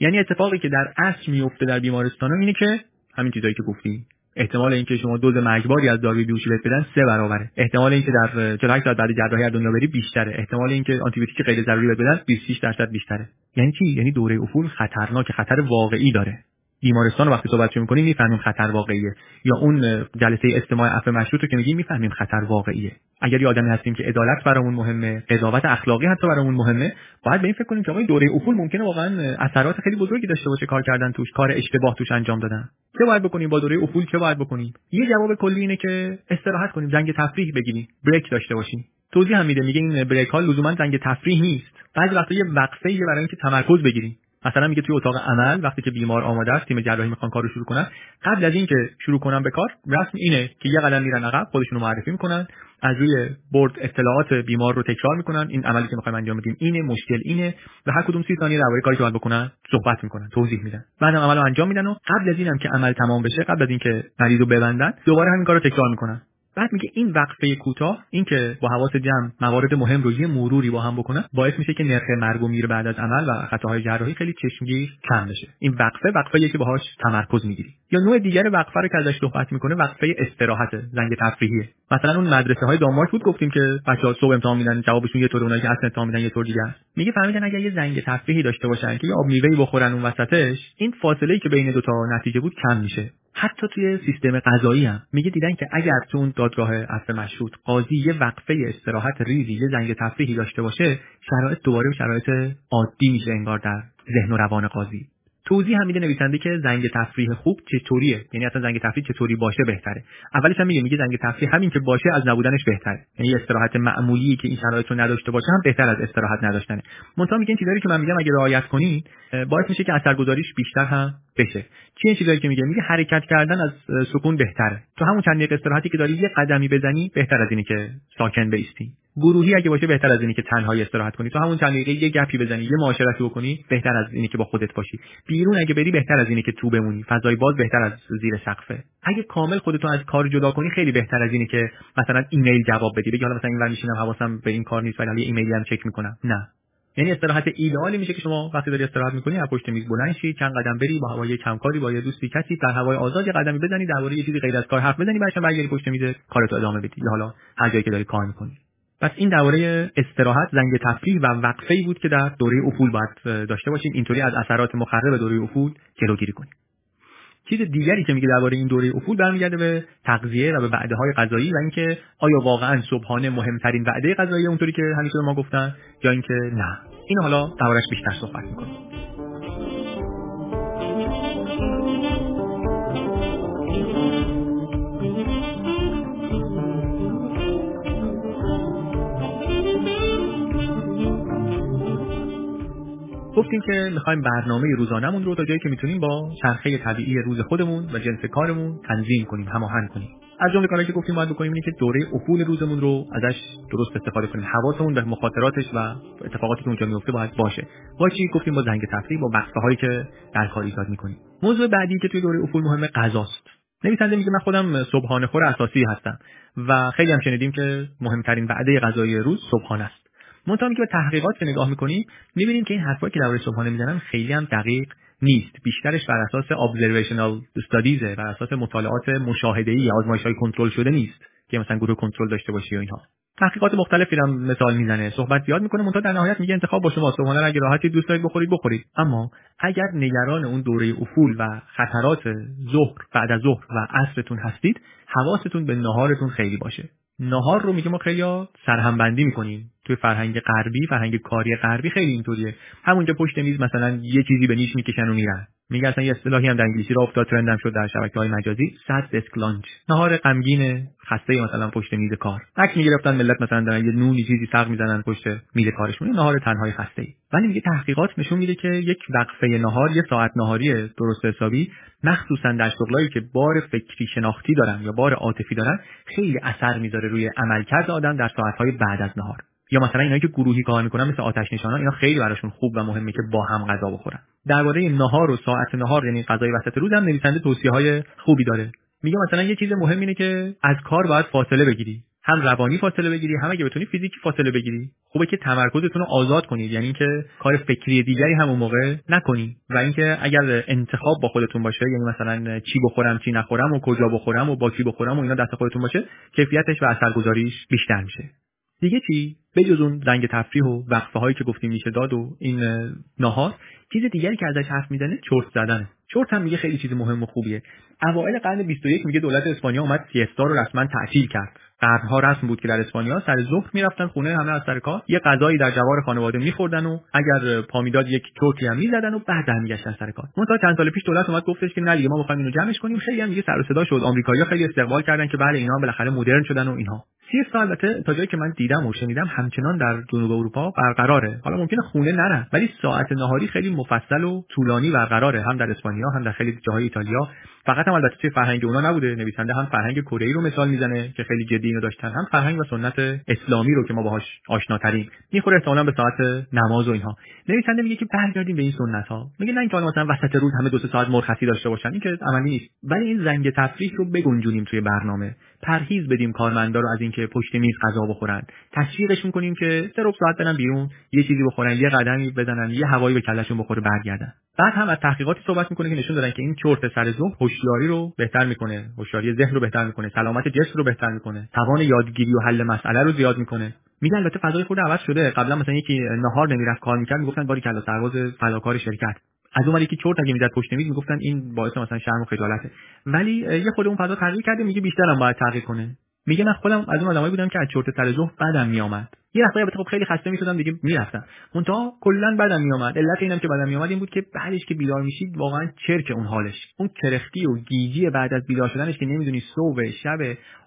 یعنی اتفاقی که در عصر میفته در بیمارستان اینه که همین چیزایی که گفتیم. احتمال اینکه شما دوز مرگباری از داروی بیهوشی بهت بدن سه برابره. احتمال اینکه در 48 ساعت بعد جراحی از دنیا بری بیشتره. احتمال اینکه آنتیبیوتیک غیر ضروری بهت بدن 26 درصد بیشتره. یعنی چی؟ یعنی دوره افول خطرناک خطر واقعی داره. بیمارستان وقتی صحبت می‌کنیم می‌فهمیم خطر واقعیه. یا اون جلسه استماع عفو مشروط رو که میگیم می‌فهمیم خطر واقعیه. اگر آدمی هستیم که عدالت برامون مهمه قضاوت اخلاقی حتی برامون مهمه باید به این فکر کنیم که آقای دوره افول ممکنه واقعا اثرات خیلی بزرگی داشته باشه کار کردن توش کار اشتباه توش انجام دادن. چه باید بکنیم با دوره افول؟ چه باید بکنیم؟ یه جواب کلی اینه که استراحت کنیم زنگ تفریح بگیریم. بریک داشته باشیم. توضیح هم میده میگه این بریک ها لزوما زنگ تفریح نیست. بعضی وقتا یه وقفه برای اینکه تمرکز بگیریم. مثلا میگه توی اتاق عمل وقتی که بیمار آماده است تیم جراحی می‌خوان کارو شروع کنن قبل از اینکه شروع کنن به کار رسم اینه که یه قدم میرن عقب خودشون رو معرفی می‌کنن از روی برد اطلاعات بیمار رو تکرار می‌کنن. این عملی که می‌خوایم انجام بدیم اینه مشکل اینه و هر کدوم سی ثانیه درباره کاری که باید بکنن صحبت می‌کنن توضیح میدن. بعد عمل رو انجام میدن و قبل از اینم که عمل تمام بشه قبل از اینکه مریض رو ببندن دوباره همین کار رو تکرار می‌کنن. بعد میگه این وقفه کوتاه این که با حواس جمع موارد مهم رو یه مروری با هم بکنن باعث میشه که نرخ مرگ و میر بعد از عمل و خطاهای جراحی خیلی چشمگیر کم بشه. این وقفه وقفه که باهاش تمرکز می‌گیری. یا نوع دیگر وقفه رو که ازش صحبت می‌کنه وقفه استراحت زنگ تفریحیه. مثلا اون مدرسه های دانمارک بود گفتیم که بچه‌ها صبح امتحان میدن جوابشون یه طور اونایی که اصلا امتحان میدن یه طور دیگه میگه فهمیدن اگر یه زنگ تفریحی داشته باشن که یه آب میوه‌ای بخورن اون وسطش این فاصله ای که بین دو تا نتیجه بود کم میشه. حتی توی سیستم قضایی هم. میگه دیدن که اگر تو اون دادگاه اصل مشروط قاضی یه وقفه استراحت ریزی یه زنگ تفریحی داشته باشه شرایط دوباره به شرایط عادی میشه انگار در ذهن و روان قاضی. توضیح هم میده نویسنده که زنگ تفریح خوب چطوریه؟ یعنی اصلا زنگ تفریح چطوری باشه بهتره. اولش هم میگه میگه زنگ تفریح همین که باشه از نبودنش بهتره. یعنی استراحت معمولی که این شرایط رو نداشته باشه هم بهتر از استراحت نداشتنه. منتها میگه این چیزایی که من میگم اگه رعایت کنی باعث میشه که اثرگذاریش بیشتر هم چی این چیزایی که میگه؟ میگه حرکت کردن از سکون بهتره. تو همون چند دقیقه استراحتی که داری یه قدمی بزنی بهتر از اینی که ساکن بیستی. گروهی اگه باشه بهتر از اینی که تنهایی استراحت کنی. تو همون چند دقیقه یه گپی بزنی یه معاشرتی بکنی بهتر از اینی که با خودت باشی. بیرون اگه بری بهتر از اینی که تو بمونی. فضای باز بهتر از زیر سقفه. اگه کامل خودتو از کار جدا کنی خیلی بهتر از اینی که مثلا ایمیل جواب بدی. بگی حالا مثلا اینور میشینم حواسم به این کار نیست ولی ایمیلی هم چک می‌کنم. نه. یعنی استراحت ایدئالی میشه که شما وقتی داری استراحت می‌کنی از پشت میز بلند شی چند قدم بری با هوای کمکاری با یه دوستی کسی در هوای آزاد یه قدمی بزنی درباره یه چیزی غیر از کار حرف بزنی بعدش برگردی پشت میز کارتو ادامه بدی. یا حالا هر جایی که داری کار می‌کنی. پس این درباره استراحت زنگ تفریح و وقفه ای بود که در دوره افول باید داشته باشیم. اینطوری از اثرات مخرب دوره افول جلوگیری کنیم. چیز دیگری که میگه درباره این دوره افول برمیگرده به تغذیه و به وعده های غذایی و اینکه آیا واقعا صبحانه مهمترین وعده غذایی اونطوری که همیشه ما گفتن یا اینکه نه. این حالا دربارش بیشتر صحبت می‌کنیم. گفتیم که می‌خوایم برنامه روزانهمون رو تا جایی که می‌تونیم با چرخه طبیعی روز خودمون و جنس کارمون تنظیم کنیم هماهنگ کنیم. از جمله کارهایی که گفتیم باید بکنیم اینه که دوره افول روزمون رو ازش درست استفاده کنیم. حواسمون به مخاطراتش و اتفاقاتی که اونجا میفته باید باشه. با چی گفتیم؟ با زنگ تفریح با وقفه هایی که در کار ایجاد می‌کنیم. موضوع بعدی که توی دوره افول مهمه غذاست. نویسنده میگه من خودم صبحانه خور اساسی هستم و خیلی هم شنیدیم که مهمترین وعده غذایی روز صبحانه است. منتها که به تحقیقات که نگاه می‌کنیم می‌بینیم که این حرفایی که درباره صبحانه می‌زنن خیلی هم دقیق نیست. بیشترش بر اساس observational studies بر اساس مطالعات مشاهده ای آزمایش کنترل شده نیست که مثلا گروه کنترل داشته باشی و اینها. تحقیقات مختلفی هم مثال می‌زنه. صحبت زیاد می‌کنه منتها در نهایت میگه انتخاب با شما. صبحانه اگه راحتی دوست دارید بخورید بخورید. اما اگر نگران اون دوره افول و خطرات ظهر بعد از ظهر و عصرتون هستید حواستون به نهارتون خیلی باشه. نهار رو میگه ما خیلی سرهمبندی می‌کنیم. توی فرهنگ غربی فرهنگ کاری غربی خیلی اینطوریه. همونجا پشت میز مثلا یه چیزی به نیش می‌کشن و میرن. میگه اصلا یه اصطلاحی هم در انگلیسی را افتاد ترندم شد در شبکه های مجازی. صد دسک لانچ نهار غمگین خسته مثلا پشت میز کار. عکس می‌گرفتن ملت مثلا دارن یه نونی چیزی سق می‌زنن پشت میز کارشون. نهار تنهای خسته ای ولی میگه تحقیقات نشون میده که یک وقفه نهار یه ساعت نهاری درست حسابی مخصوصا در شغلایی که بار فکری شناختی دارن یا بار عاطفی دارن خیلی اثر می‌ذاره روی عملکرد آدم در ساعتهای بعد از نهار. یا مثلا اینایی که گروهی کار می‌کنن مثل آتش نشانا اینا خیلی براشون خوب و مهمه که با هم غذا بخورن. درباره نهار و ساعت نهار یعنی غذای وسط روز هم نویسنده توصیه های خوبی داره. میگه مثلا یه چیز مهم اینه که از کار باید فاصله بگیری. هم روانی فاصله بگیری هم اگه بتونی فیزیکی فاصله بگیری. خوبه که تمرکزتون رو آزاد کنید یعنی اینکه کار فکری دیگری هم اون موقع نکنی. و اینکه اگر انتخاب با خودتون باشه یعنی مثلا چی بخورم چی نخورم و کجا بخورم و با کی بخورم و اینا دست خودتون باشه کیفیتش و اثرگذاریش بیشتر میشه. دیگه چی؟ بجز اون زنگ تفریح و وقفه هایی که گفتیم میشه داد و این نهار چیز دیگری که ازش حرف می‌زنه چرت زدنه. چرت هم میگه خیلی چیز مهم و خوبیه. اوایل قرن 21 میگه دولت اسپانیا اومد سیستا رو رسما تعطیل کرد. قرنها رسم بود که در اسپانیا سر ظهر می‌رفتن خونه همه از سر کار. یه غذایی در جوار خانواده میخوردن و اگر پامیداد یک چرتی هم می‌زدن و بعد برمیگشتن سر کار. منتها چند سال پیش دولت اومد گفتش که نه ما می‌خوایم اینو جمعش کنیم. خیلی هم میگه سر و صدا شد. آمریکایی‌ها خیلی استقبال کردن که بله اینا بالاخره مدرن شدن و اینها. سیستا البته تا جایی که من دیدم و شنیدم همچنان در جنوب اروپا برقراره. حالا ممکنه خونه نرن ولی ساعت نهاری خیلی مفصل و طولانی برقراره. هم در اسپانیا هم در خیلی جاهای ایتالیا. فقط هم البته توی فرهنگ اونا نبوده. نویسنده هم فرهنگ کره رو مثال می‌زنه که خیلی جدی اینو داشتن. هم فرهنگ و سنت اسلامی رو که ما باهاش آشناتریم. می‌خوره احتمالاً به ساعت نماز و اینها. نویسنده میگه که برگردیم به این سنت ها میگه نه اینکه مثلا وسط روز همه دو ساعت مرخصی داشته باشن این که عملی نیست. ولی این زنگ تفریح رو بگنجونیم توی برنامه. پرهیز بدیم کارمندا رو از اینکه پشت میز غذا بخورن. تشویقشون کنیم که سه ساعت برن بیرون یه چیزی بخورن یه قدمی بزنن یه هوایی به کلشون بخوره برگردن. بعد هم از تحقیقاتی صحبت می‌کنه که نشون دادن که این چرت سر ظهر هوشیاری رو بهتر می‌کنه هوشیاری ذهن رو بهتر می‌کنه سلامت جسم رو بهتر می‌کنه توان یادگیری و حل مسئله رو زیاد می‌کنه. میگه البته فضای خود عوض شده. قبلا مثلا یکی نهار نمی‌رفت کار می‌کرد می‌گفتن باری کلا سرباز شرکت. از اون که چرت اگه می‌زد پشت میز می‌گفتن این باعث مثلا شرم و خجالته. ولی یه خود اون فضا تغییر کرده میگه بیشترم باید تغییر کنه. میگه من خودم از اون آدمایی بودم که از چرت سر ظهر بدم میآمد. یه وقتایی البته خب خیلی خسته می‌شدم دیگه می‌رفتم. منتها کلا بدم میآمد. علت اینم که بدم میآمد این بود که بعدش که بیدار میشید واقعا چرک اون حالش. اون کرختی و گیجی بعد از بیدار شدنش که نمی‌دونی صبح شب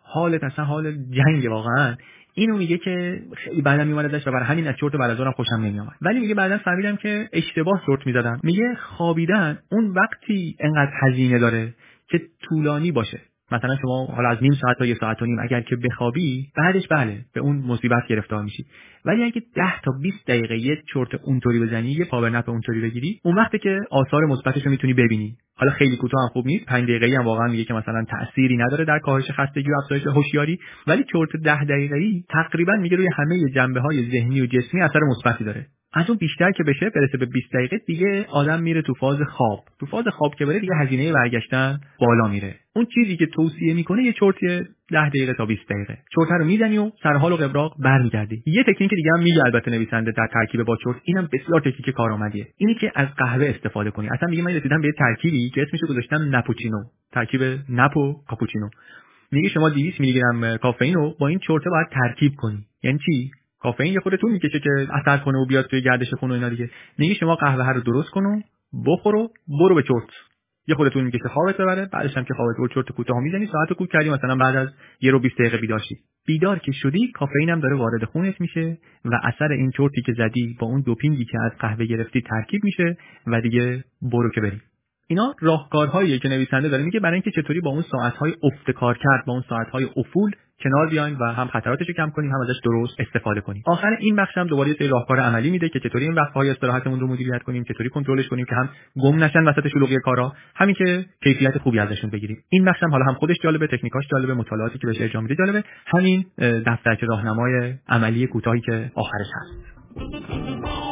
حالت اصلا حال جنگ واقعا. اینو میگه که خیلی بعدم میومد ازش و برای همین از چرت بعد خوشم نمیومد ولی میگه بعدا فهمیدم که اشتباه چرت می‌زدم. میگه خوابیدن اون وقتی انقدر هزینه داره که طولانی باشه. مثلا شما حالا از نیم ساعت تا یه ساعت و نیم اگر که بخوابی بعدش بله به اون مصیبت گرفتار میشی. ولی اگه 10 تا 20 دقیقه یه چرت اونطوری بزنی یه پاور نپ اونطوری بگیری اون وقته که آثار مثبتش رو می‌تونی ببینی. حالا خیلی کوتاه هم خوب نیست 5 دقیقه‌ای هم واقعا میگه که مثلا تأثیری نداره در کاهش خستگی و افزایش هوشیاری ولی چرت 10 دقیقه‌ای تقریبا میگه روی همه جنبه های ذهنی و جسمی اثر مثبتی داره. از اون بیشتر که بشه برسه به 20 دقیقه دیگه آدم میره تو فاز خواب. تو فاز خواب که بره دیگه هزینه برگشتن بالا میره. اون چیزی که توصیه می‌کنه یه چرتی 10 دقیقه تا 20 دقیقه. چرت رو می‌زنی و سر حال و قبراق برمیگردی. یه تکنیک دیگه هم میگه البته نویسنده در ترکیب با چرت اینم بسیار تکنیک کارآمدیه. اینی که از قهوه استفاده کنی. اصلا میگه من رسیدم به ترکیبی که اسمش گذاشتم نپوچینو. ترکیب نپو کاپوچینو. میگه شما 200 میلی گرم کافئین رو با این چرت باید ترکیب کنی. یعنی چی؟ کافئین یه خود طول می‌کشه که اثر کنه و بیاد توی گردش خون و اینا دیگه. میگه شما قهوه رو درست کن و برو به چرت. یه خود طول می‌کشه خوابت ببره بعدش هم که خوابت رو چرت کوتاه می‌زنی ساعت کوک کردی مثلا بعد از یه رو 20 دقیقه بیدار شی بیدار که شدی کافئین هم داره وارد خونت میشه و اثر این چرتی که زدی با اون دوپینگی که از قهوه گرفتی ترکیب میشه و دیگه برو که بری. اینا راهکارهاییه که نویسنده داره. میگه برای اینکه چطوری با اون ساعتهای افت کار کرد با اون ساعتهای افول کنار بیاین و هم خطراتش رو کم کنیم هم ازش درست استفاده کنیم. آخر این بخش هم دوباره یه راهکار عملی میده که چطوری این وقتهای استراحتمون رو مدیریت کنیم چطوری کنترلش کنیم که هم گم نشن وسط شلوغی کارا. همین که کیفیت خوبی ازشون بگیریم. این بخش هم حالا هم خودش جالبه تکنیکاش جالبه مطالعاتی که بهش ارجاع میده جالبه. همین دفترچه راهنمای عملی کوتاهی که آخرش هست.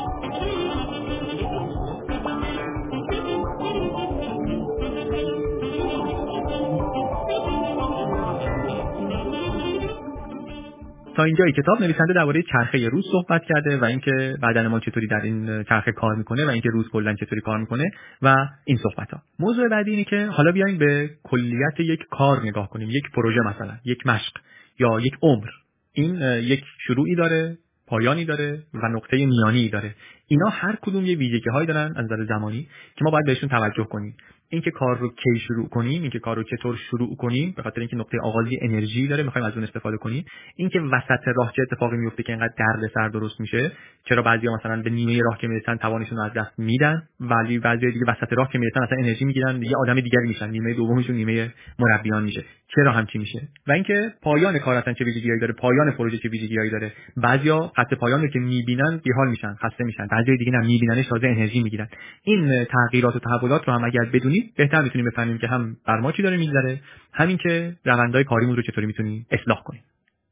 تا اینجای کتاب نویسنده درباره چرخه روز صحبت کرده و اینکه بدن ما چطوری در این چرخه کار می‌کنه و اینکه روز کلا چطوری کار می‌کنه و این صحبت ها موضوع بعدی اینه که حالا بیایم به کلیت یک کار نگاه کنیم یک پروژه مثلا یک مشق یا یک عمر. این یک شروعی داره پایانی داره و نقطه میانی داره. اینا هر کدوم یه ویژگی هایی دارن از نظر زمانی که ما باید بهشون توجه کنیم. اینکه کار رو کی شروع کنیم اینکه کار رو چطور شروع کنیم به خاطر اینکه نقطه آغازی انرژی داره می‌خوایم از اون استفاده کنیم. اینکه وسط راه چه اتفاقی میفته که اینقدر درد سر درست میشه چرا بعضیا مثلا به نیمه راه که می‌رسن توانشون رو از دست میدن ولی بعضی دیگه وسط راه که می‌رسن اصلا انرژی می‌گیرن یه آدم دیگری میشن نیمه دومشون نیمه مربیان میشه. چرا همچی میشه؟ و اینکه پایان کار اصلا چه ویژگیهایی داره پایان پروژه چه ویژگیهایی داره. بعضیا خط پایان رو که می‌بینن بیحال میشن خسته میشن. بعضی دیگه نه میبیننش تازه انرژی می‌گیرن. این تغییرات و تحولات رو هم اگر بدونید بهتر می‌تونیم بفهمیم که هم بر ما چی داره میگذره همین که روندهای کاریمون رو چطوری می‌تونیم اصلاح کنیم.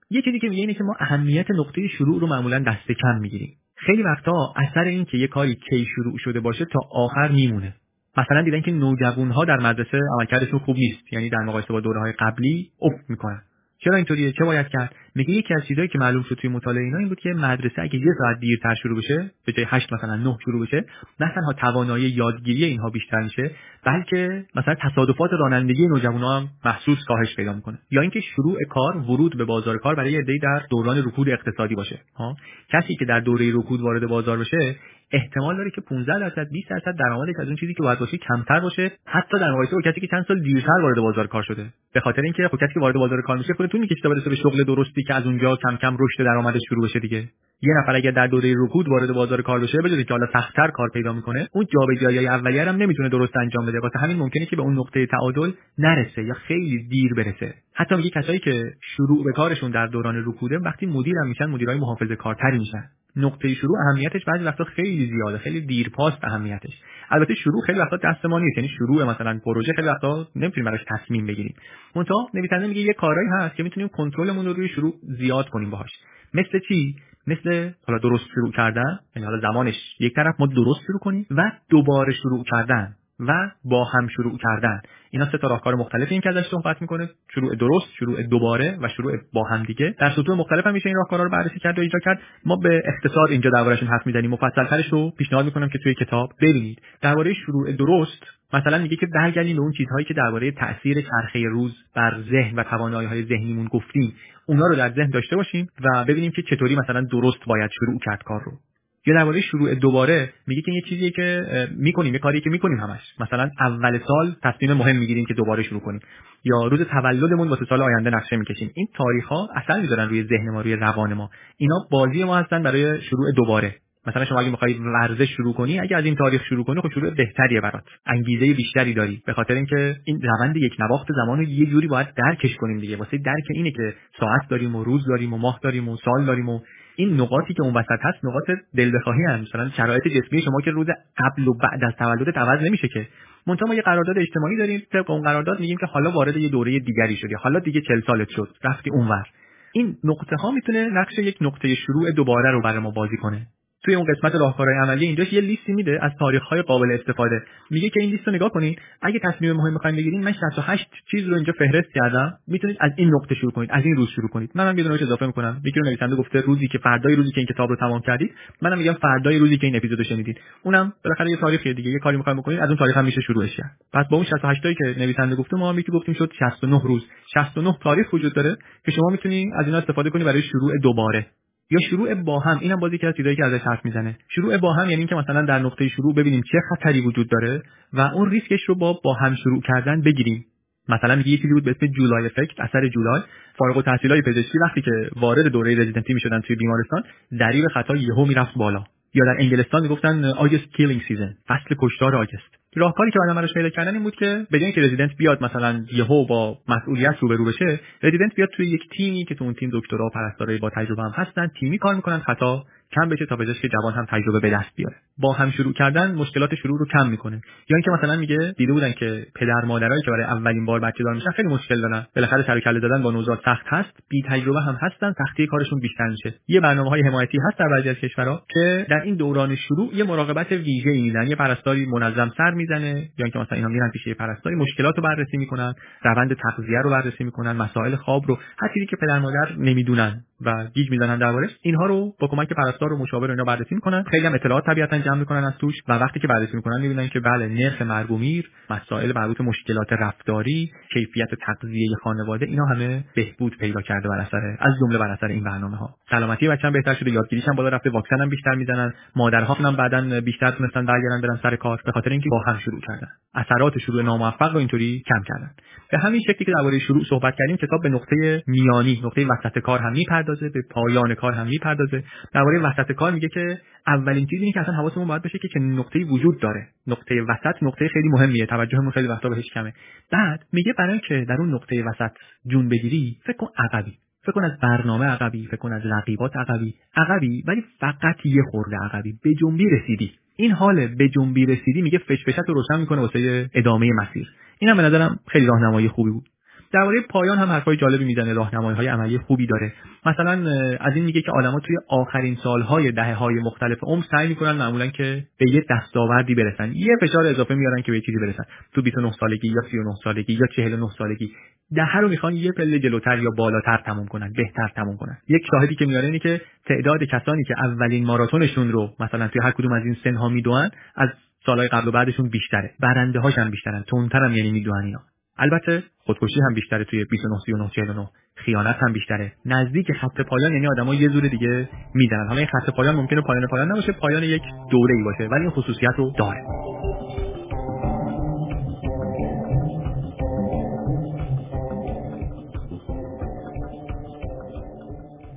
یه چیزی که میگه اینه که ما اهمیت نقطه شروع رو معمولا دست کم می‌گیریم. خیلی وقتا اثر این که یه کاری کی شروع شده باشه تا آخر میمونه. مثلا دیدن که نوجوان ها در مدرسه عملکردشون خوب نیست. یعنی در مقایسه با دوره های قبلی افت می‌کنن. چرا اینطوریه؟ چه باید کرد؟ میگه یکی از چیزهایی که معلوم شد توی مطالعه اینا این بود که مدرسه اگه یه ساعت دیرتر شروع بشه به جای 8 مثلا 9 شروع بشه نه تنها توانایی یادگیری اینها بیشتر میشه بلکه مثلا تصادفات رانندگی نوجوانا هم محسوس کاهش پیدا می‌کنه. یا اینکه شروع کار ورود به بازار کار برای عده‌ای در دوران رکود اقتصادی باشه. ها؟ کسی که در دوره رکود وارد بازار بشه احتمال داره که 15 درصد 20 درصد درآمدش از اون چیزی که باید باشه کمتر باشه حتی در مقایسه با کسی که چند سال دیرتر وارد بازار کار شده. به خاطر اینکه خب کسی که وارد بازار کار میشه خودتون می‌کشه تا برسه به شغل درستی که از اونجا کم کم رشد درآمدش شروع بشه دیگه. یه نفر اگر در دوره رکود وارد بازار کار بشه بجز که حالا سختتر کار پیدا می‌کنه اون جابجایی اولیه هم نمی‌تونه درست انجام بده. واسه همین ممکنه که به اون نقطه تعادل نرسه یا خیلی دیر برسه. حتی میگه کسایی که شروع به کارشون در دوران رکوده وقتی مدیر هم میشن مدیرای محافظه کارتری میشن. نقطه شروع اهمیتش بعضی وقتا خیلی زیاده خیلی دیرپاست اهمیتش. البته شروع خیلی وقتا دست ما نیست. یعنی شروع مثلا پروژه خیلی وقتا نمی‌تونیم براش تصمیم بگیریم. منتها نویسنده میگه یه کارایی هست که می‌تونیم کنترلمون رو روی شروع زیاد کنیم باهاش. مثل چی؟ مثل حالا درست شروع کردن یعنی حالا زمانش یک طرف ما درست شروع کنیم و دوباره شروع کردن. و با هم شروع کردن. اینا سه تا راهکار مختلفی این که ازش صحبت می‌کنه. شروع درست شروع دوباره و شروع با هم دیگه. در سطوح مختلف هم میشه این راهکارا رو بررسی کرد و اجرا کرد. ما به اختصار اینجا دربارهشون حرف می‌زنیم. مفصلترش رو پیشنهاد می‌کنم که توی کتاب ببینید. درباره شروع درست مثلا میگه که برگردیم به اون چیزهایی که درباره تاثیر چرخه روز بر ذهن و توانایی های ذهنیمون گفتیم. اونا رو در ذهن داشته باشیم و ببینیم که چطوری مثلا درست باید شروع کرد کار رو. یا درباره شروع دوباره میگه که یه چیزیه که می‌کنیم یه کاری که می‌کنیم همش. مثلا اول سال تصمیم مهم می‌گیریم که دوباره شروع کنیم. یا روز تولدمون واسه سال آینده نقشه می‌کشیم. این تاریخ ها اثر می‌ذارن روی ذهن ما روی روان ما. اینا بازی ما هستن برای شروع دوباره. مثلا شما اگه می‌خوای ورزش شروع کنی اگه از این تاریخ شروع کنی خب شروع بهتریه برات. انگیزه بیشتری داری. به خاطر اینکه این روند یک نواخت زمان رو یه جوری باید درکش کنیم دیگه. واسه درک اینه که ساعت داریم و روز داریم و ماه داریم و سال داریم و این نقاطی که اون وسط هست نقاط دل بخواهی هم مثلا شرایط جسمی شما که روز قبل و بعد از تولدت عوض نمیشه که. منتها ما یه قرارداد اجتماعی داریم طبق اون قرارداد میگیم که حالا وارد یه دوره دیگری شدی حالا دیگه 40 سالت شد رفتی اونور. این نقطه ها می‌تونه نقش یک نقطه شروع دوباره رو برای ما بازی کنه. توی اون قسمت راهکارهای عملی اینجاش یه لیستی میده از تاریخ‌های قابل استفاده. میگه که این لیست رو نگاه کنین اگه تصمیم مهم می‌خواید بگیرین من 68 چیز رو اینجا فهرست کردم می‌تونید از این نقطه شروع کنید از این روز شروع کنید. منم یه دونه اضافه می‌کنم. یکی رو نویسنده گفته روزی که فردای روزی که این کتاب رو تمام کردید منم میگم فردای روزی که این اپیزودو شنیدید. اونم بالاخره یه تاریخی دیگه یه کاری می‌خواید بکنید از اون تاریخ هم میشه شروعش کرد. پس با اون 68 تایی که نویسنده گفته ما هم گفتیم شد 69 روز. 69 تاریخ وجود داره که شما می‌تونید از اینا استفاده کنید برای شروع دوباره. یا شروع با هم اینم بازی که از چیزایی که ازش حرف می‌زنه. شروع با هم یعنی اینکه مثلا در نقطه شروع ببینیم چه خطری وجود داره و اون ریسکش رو با با هم شروع کردن بگیریم. مثلا میگه یه چیزی بود به اسم July effect اثر جولای. فارغ التحصیلای پزشکی وقتی که وارد دوره رزیدنتی می‌شدن توی بیمارستان ضریب خطا یهو می‌رفت بالا. یا در انگلستان می‌گفتن August killing season فصل کشتار August. راهکاری که بعدم براش پیدا کردن این بود که به اینکه رزیدنت بیاد مثلا یهو با مسئولیت روبرو بشه رزیدنت بیاد توی یک تیمی که تو اون تیم دکترا و پرستارای با تجربه هم هستن تیمی کار می‌کنن خطا کم بشه تا پزشک جوان هم تجربه به دست بیاره. با هم شروع کردن مشکلات شروع رو کم می‌کنه. یا اینکه مثلا میگه دیده بودن که پدر مادرایی که برای اولین بار بچه دار میشن خیلی مشکل دارن. بالاخره سر کله دادن با نوزاد سخت هست. بی تجربه هم هستن. سختی کارشون بیشتر میشه. یه برنامه های حمایتی هست در بعضی از کشورها که در این دوران شروع یه مراقبت ویژه میدن. یه پرستاری منظم سر می‌زنه. یا اینکه مثلا اینا میرن پیش پرستاری مشکلات رو بررسی می‌کنن. روند تغذیه رو بررسی می‌کنن. مسائل خواب رو. هر چیزی که پدر مادر نمی‌دونن. و گیج می‌زنن دربارش اینها رو با کمک پرستار و مشاور اینا بررسی می‌کنن. خیلی هم اطلاعات طبیعتا جمع می‌کنن از توش و وقتی که بررسی می‌کنن می‌بینن که بله نرخ مرگ مسائل مربوط مشکلات رفتاری کیفیت تغذیه خانواده اینا همه بهبود پیدا کرده بر اثر از جمله بر اثر این برنامه ها سلامتی بچه‌م بهتر شده یادگیریش هم بالا رفته واکسن هم بیشتر می‌زنن مادرها هم بعدا بیشتر تونستن برگردن برن سر کار به خاطر اینکه با هم شروع کردن. اثرات شروع ناموفق رو اینطوری کم کردن. به همین شکلی که درباره شروع صحبت کردیم کتاب به نقطه میانی نقطه وسط کار هم می‌پردازه به پایان کار هم می‌پردازه. درباره وسط کار میگه که اولین چیزی اینه که اصلا حواسمون باید بشه که چه نقطه‌ای وجود داره. نقطه وسط نقطه خیلی مهمیه. توجهمون خیلی وقتا بهش کمه. بعد میگه برای که در اون نقطه وسط جون بگیری فکر کن عقبی. فکر کن از برنامه عقبی فکر کن از رقیبات عقبی. عقبی ولی فقط یه خورده عقبی. به جنبی رسیدی. این حال به جنبی رسیدی میگه فشفشت رو روشن می‌کنه واسه ادامه مسیر. اینم به نظرم خیلی راهنمایی خوبی بود. درباره پایان هم حرفای جالبی می‌زنه راهنمایی های عملی خوبی داره. مثلا از این میگه که آدما توی آخرین سالهای دهه های مختلف عمر سعی می‌کنن معمولا که به یه دستاوردی برسن. یه فشار اضافه میارن که به چیزی برسن. تو 29 سالگی یا 39 سالگی یا 49 سالگی دهه رو می‌خوان یه پله جلوتر یا بالاتر تموم کنن بهتر تموم کنن. یک شاهدی که میاره اینه که تعداد کسانی که اولین ماراتونشون رو مثلا توی هر کدوم از این سنها میدوئن از سالهای قبل و بعدشون بیشتره. برنده هاش هم بیشترن. تونتر هم یعنی میدوئن اینا. البته خودکشی هم بیشتره توی 29 39 49 خیانت هم بیشتره. نزدیک خط پایان یعنی آدمای یه زور دیگه میدن حالا این خط پایان ممکنه پایان پایان نباشه پایان یک دوره ای باشه ولی این خصوصیت رو داره.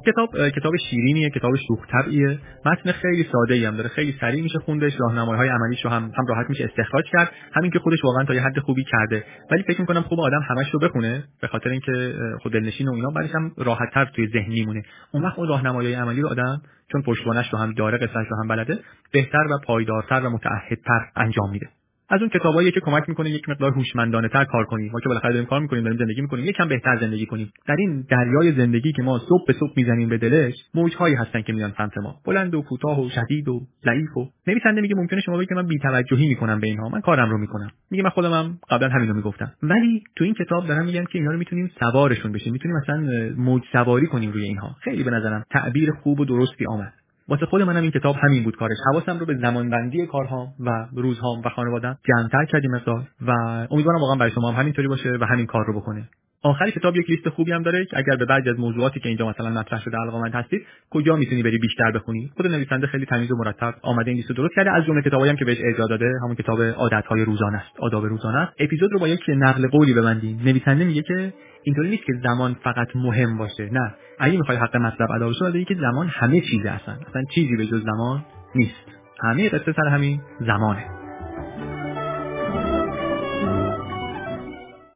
کتاب کتاب شیرینیه کتاب شوخ طبعیه متن خیلی ساده ای هم داره خیلی سریع میشه خوندش راهنمایی‌های عملیش رو هم هم راحت میشه استخراج کرد. همین که خودش واقعا تا یه حد خوبی کرده. ولی فکر می‌کنم خوب آدم همش رو بخونه به خاطر اینکه خود دلنشین و اینا بعدش هم راحت‌تر توی ذهن میمونه. اون وقت اون راهنمایی عملی رو آدم چون پشتوانش رو هم داره قصهش رو هم بلده بهتر و پایدارتر و متعهدتر انجام میده. از اون کتابایی که کمک می‌کنه یک مقدار هوشمندانه تر کار کنیم. ما که بالاخره داریم کار می‌کنیم داریم زندگی می‌کنیم یکم بهتر زندگی کنیم. در این دریای زندگی که ما صبح به صبح می‌زنیم به دلش موجهایی هستن که میان سمت ما. بلند و کوتاه و شدید و ضعیف و نویسنده میگه ممکنه شما بگید که من بی‌توجهی می‌کنم به اینها. من کارم رو می‌کنم. میگه من خودم هم قبلا همین رو می‌گفتم. ولی تو این کتاب دارم میگن که اینا رو می‌تونیم سوارشون بشیم. می‌تونیم مثلا موج سواری کنیم روی اینها. خیلی به نظرم تعبیر خوب و درستی آمد. واسه خود منم این کتاب همین بود کارش. حواسم رو به زمانبندی کارهام و روزهام و خانوادم جمعتر کردیم مقدار و امیدوارم واقعا برای شما هم همینطوری باشه و همین کار رو بکنه. آخر کتاب یک لیست خوبی هم داره که اگر به بعضی از موضوعاتی که اینجا مثلا مطرح شده علاقه‌مند هستید کجا می‌تونی بری بیشتر بخونی؟ خود نویسنده خیلی تمیز و مرتب آمده این لیست درست کرده. از جمله کتابایی هم که بهش ارجاع داده همون کتاب عادت‌های روزانه است آداب روزانه است. اپیزود رو با یک نقل قولی ببندیم. نویسنده میگه که اینطوری نیست که زمان فقط مهم باشه نه. اگه می‌خوای حق مطلب ادا بشه باید که زمان همه چیزه اصلا. اصلا چیزی به جز زمان نیست. همه قصه سر همین زمانه.